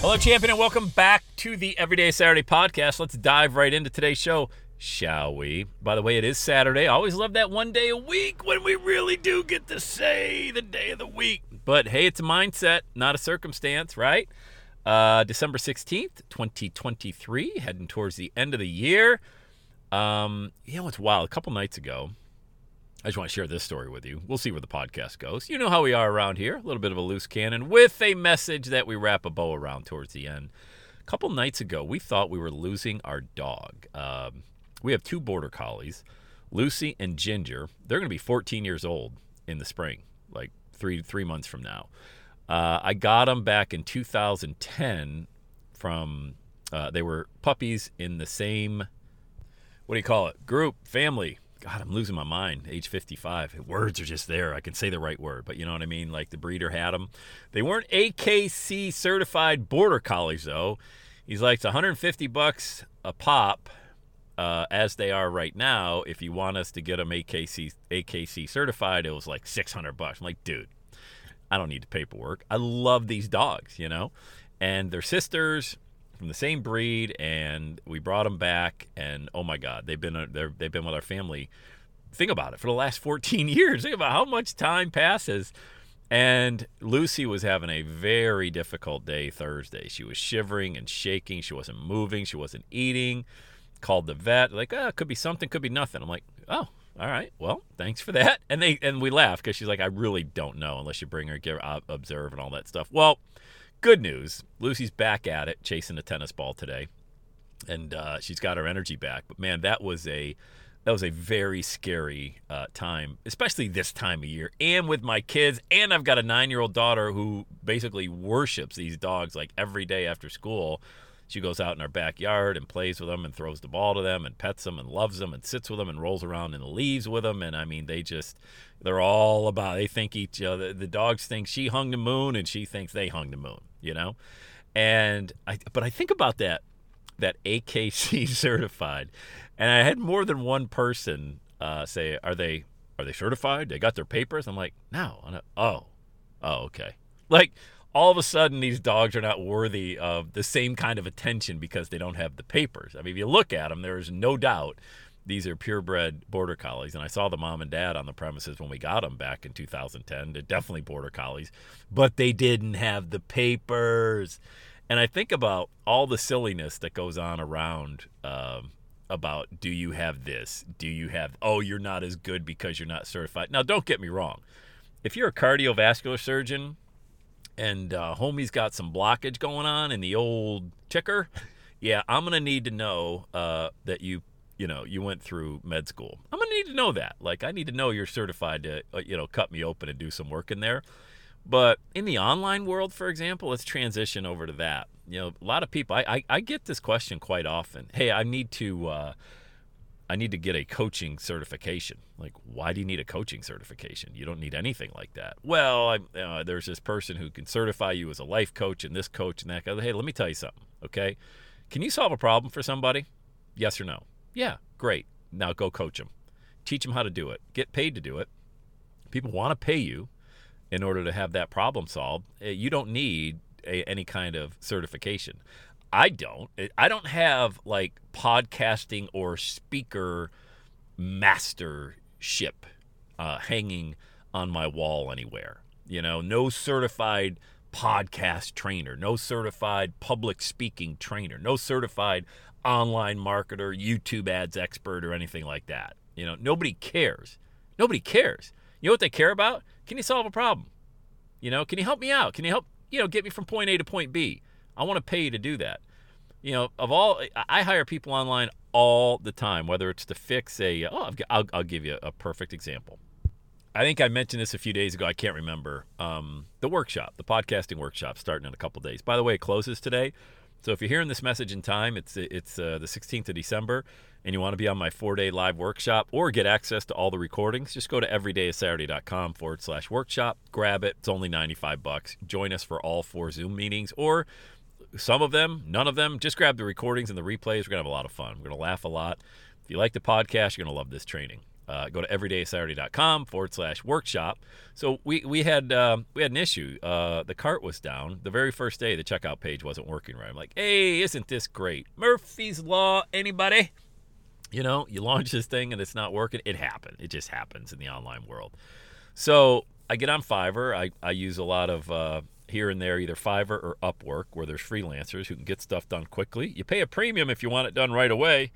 Hello, champion, and welcome back to the Everyday Saturday podcast. Let's dive right into today's show, shall we? By the way, it is Saturday. I always love that one day a week when we really do get to say the day of the week. But hey, it's a mindset, not a circumstance, right? Uh, December 16th, 2023, heading towards the end of the year. Um, you know, it's wild. A couple nights ago, I just want to share this story with you. We'll see where the podcast goes. You know how we are around here, a little bit of a loose cannon with a message that we wrap a bow around towards the end. A couple nights ago, we thought we were losing our dog. Um, we have two border collies, Lucy and Ginger. They're going to be 14 years old in the spring, like three three months from now. Uh, I got them back in 2010 from. Uh, they were puppies in the same. What do you call it? Group, family, God, I'm losing my mind. Age 55. Words are just there. I can say the right word, but you know what I mean? Like the breeder had them. They weren't AKC certified border collies, though. He's like, it's 150 bucks a pop, uh, as they are right now. If you want us to get them AKC AKC certified, it was like 600 bucks. I'm like, dude, I don't need the paperwork. I love these dogs, you know, and they're sisters from the same breed, and we brought them back. And oh my God, they've been they've been with our family. Think about it for the last 14 years. Think about how much time passes. And Lucy was having a very difficult day Thursday. She was shivering and shaking. She wasn't moving. She wasn't eating. Called the vet. Like, oh, it could be something, could be nothing. I'm like, oh, all right. Well, thanks for that. And they and we laugh because she's like, I really don't know unless you bring her, get her, observe, and all that stuff. Well, good news Lucy's back at it, chasing a tennis ball today, and uh, she's got her energy back. But man, that was a that was a very scary uh, time, especially this time of year, and with my kids. And I've got a nine year old daughter who basically worships these dogs like every day after school. She goes out in our backyard and plays with them and throws the ball to them and pets them and loves them and sits with them and rolls around in the leaves with them. And I mean, they just, they're all about, they think each other, the dogs think she hung the moon and she thinks they hung the moon, you know? And I, but I think about that, that AKC certified. And I had more than one person uh, say, are they, are they certified? They got their papers? I'm like, no. oh, oh, okay. Like, all of a sudden these dogs are not worthy of the same kind of attention because they don't have the papers. I mean, if you look at them, there is no doubt these are purebred border collies. And I saw the mom and dad on the premises when we got them back in 2010. They're definitely border collies, but they didn't have the papers. And I think about all the silliness that goes on around um, about do you have this? Do you have, oh, you're not as good because you're not certified. Now, don't get me wrong. If you're a cardiovascular surgeon, and uh, homie's got some blockage going on in the old ticker, yeah, I'm gonna need to know uh, that you, you know, you went through med school. I'm gonna need to know that. Like, I need to know you're certified to, uh, you know, cut me open and do some work in there. But in the online world, for example, let's transition over to that. You know, a lot of people, I, I, I get this question quite often. Hey, I need to, uh, I need to get a coaching certification. Like, why do you need a coaching certification? You don't need anything like that. Well, uh, there's this person who can certify you as a life coach and this coach and that. Guy. Hey, let me tell you something, okay? Can you solve a problem for somebody? Yes or no? Yeah, great. Now go coach them. Teach them how to do it. Get paid to do it. People want to pay you in order to have that problem solved. Eh, you don't need a, any kind of certification. I don't. I don't have like podcasting or speaker mastership uh, hanging on my wall anywhere. You know, no certified podcast trainer, no certified public speaking trainer, no certified online marketer, YouTube ads expert, or anything like that. You know, nobody cares. Nobody cares. You know what they care about? Can you solve a problem? You know, can you help me out? Can you help, you know, get me from point A to point B? I want to pay you to do that. You know, of all, I hire people online all the time, whether it's to fix a, oh, I'll, I'll give you a perfect example. I think I mentioned this a few days ago. I can't remember. Um, the workshop, the podcasting workshop, starting in a couple days. By the way, it closes today. So if you're hearing this message in time, it's it's uh, the 16th of December, and you want to be on my four-day live workshop or get access to all the recordings, just go to everydaysaturday.com forward slash workshop. Grab it. It's only 95 bucks. Join us for all four Zoom meetings, or some of them, none of them. Just grab the recordings and the replays. We're gonna have a lot of fun. We're gonna laugh a lot. If you like the podcast, you're gonna love this training uh, go to everydaysaturday.com forward slash workshop. So we we had uh, we had an issue. Uh, the cart was down the very first day. The checkout page wasn't working right. I'm like, hey, isn't this great? Murphy's Law. Anybody? You know, you launch this thing and it's not working. It happened. It just happens in the online world. So I get on Fiverr. I, I use a lot of uh, here and there, either Fiverr or Upwork, where there's freelancers who can get stuff done quickly. You pay a premium if you want it done right away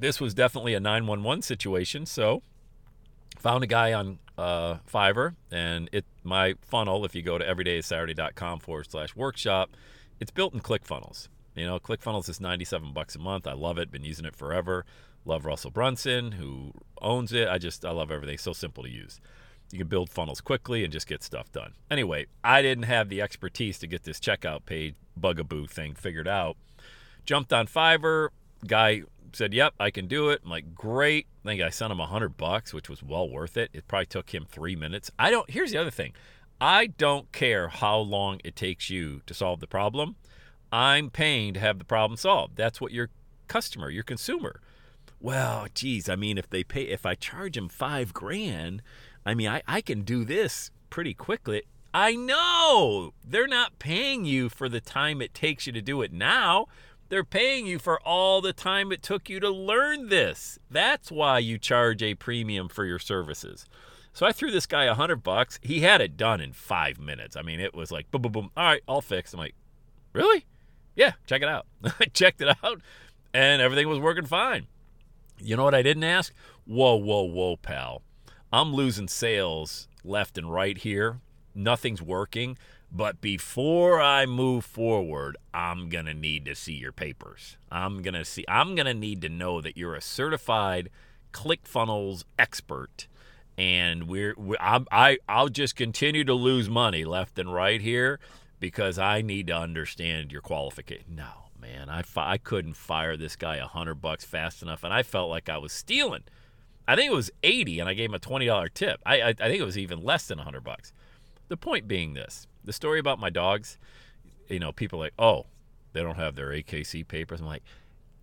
this was definitely a 911 situation. So found a guy on uh, Fiverr, and it my funnel. If you go to everydaysaturday.com forward slash workshop, it's built in ClickFunnels. You know, ClickFunnels is 97 bucks a month. I love it. Been using it forever. Love Russell Brunson, who owns it. I just I love everything. So simple to use. You can build funnels quickly and just get stuff done. Anyway, I didn't have the expertise to get this checkout page bugaboo thing figured out. Jumped on Fiverr. Guy said, "Yep, I can do it." I'm like, "Great." I think I sent him a hundred bucks, which was well worth it. It probably took him three minutes. I don't. Here's the other thing. I don't care how long it takes you to solve the problem. I'm paying to have the problem solved. That's what your customer, your consumer. Well, geez, I mean, if they pay, if I charge them five grand, I mean, I, I can do this pretty quickly. I know they're not paying you for the time it takes you to do it now. They're paying you for all the time it took you to learn this. That's why you charge a premium for your services. So I threw this guy a hundred bucks. He had it done in five minutes. I mean, it was like boom, boom, boom. All right, all fixed. I'm like, really? Yeah, check it out. I checked it out, and everything was working fine. You know what I didn't ask? Whoa, whoa, whoa, pal. I'm losing sales left and right here. Nothing's working. But before I move forward, I'm going to need to see your papers. I'm going to see I'm going to need to know that you're a certified ClickFunnels expert and we're, we, I, I I'll just continue to lose money left and right here because I need to understand your qualification. No, man, I, I couldn't fire this guy a hundred bucks fast enough, and I felt like I was stealing. I think it was eighty, and I gave him a twenty dollar tip. I, I I think it was even less than a hundred bucks. The point being this: the story about my dogs, you know, people like, oh, they don't have their AKC papers. I'm like,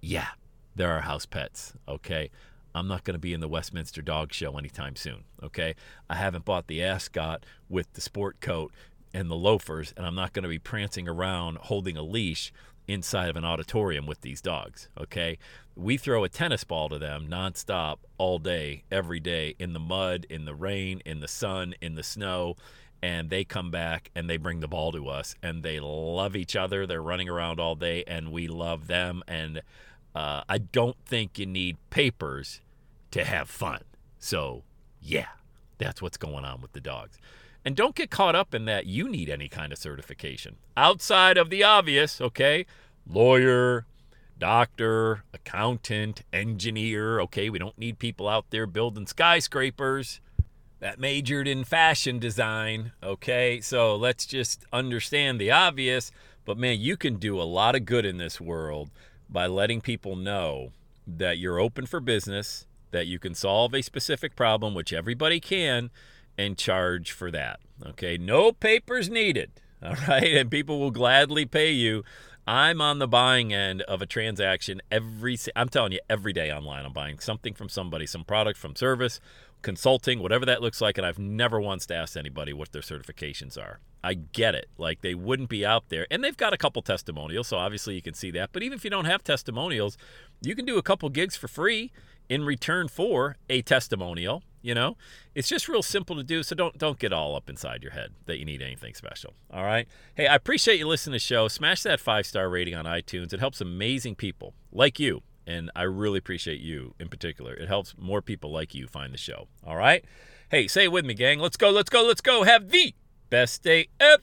yeah, they're our house pets. Okay. I'm not going to be in the Westminster Dog Show anytime soon. Okay. I haven't bought the ascot with the sport coat and the loafers, and I'm not going to be prancing around holding a leash inside of an auditorium with these dogs. Okay. We throw a tennis ball to them nonstop all day, every day, in the mud, in the rain, in the sun, in the snow and they come back and they bring the ball to us and they love each other. They're running around all day and we love them. And uh, I don't think you need papers to have fun. So, yeah, that's what's going on with the dogs. And don't get caught up in that you need any kind of certification outside of the obvious, okay? Lawyer, doctor, accountant, engineer, okay? We don't need people out there building skyscrapers that majored in fashion design. Okay, so let's just understand the obvious. But man, you can do a lot of good in this world by letting people know that you're open for business, that you can solve a specific problem, which everybody can, and charge for that. Okay, no papers needed. All right, and people will gladly pay you. I'm on the buying end of a transaction every I'm telling you every day online I'm buying something from somebody, some product from service consulting, whatever that looks like, and I've never once asked anybody what their certifications are. I get it. Like they wouldn't be out there. And they've got a couple testimonials, so obviously you can see that. But even if you don't have testimonials, you can do a couple gigs for free in return for a testimonial, you know? It's just real simple to do, so don't don't get all up inside your head that you need anything special. All right? Hey, I appreciate you listening to the show. Smash that 5-star rating on iTunes. It helps amazing people like you And I really appreciate you in particular. It helps more people like you find the show. All right? Hey, say it with me, gang. Let's go, let's go, let's go. Have the best day ever.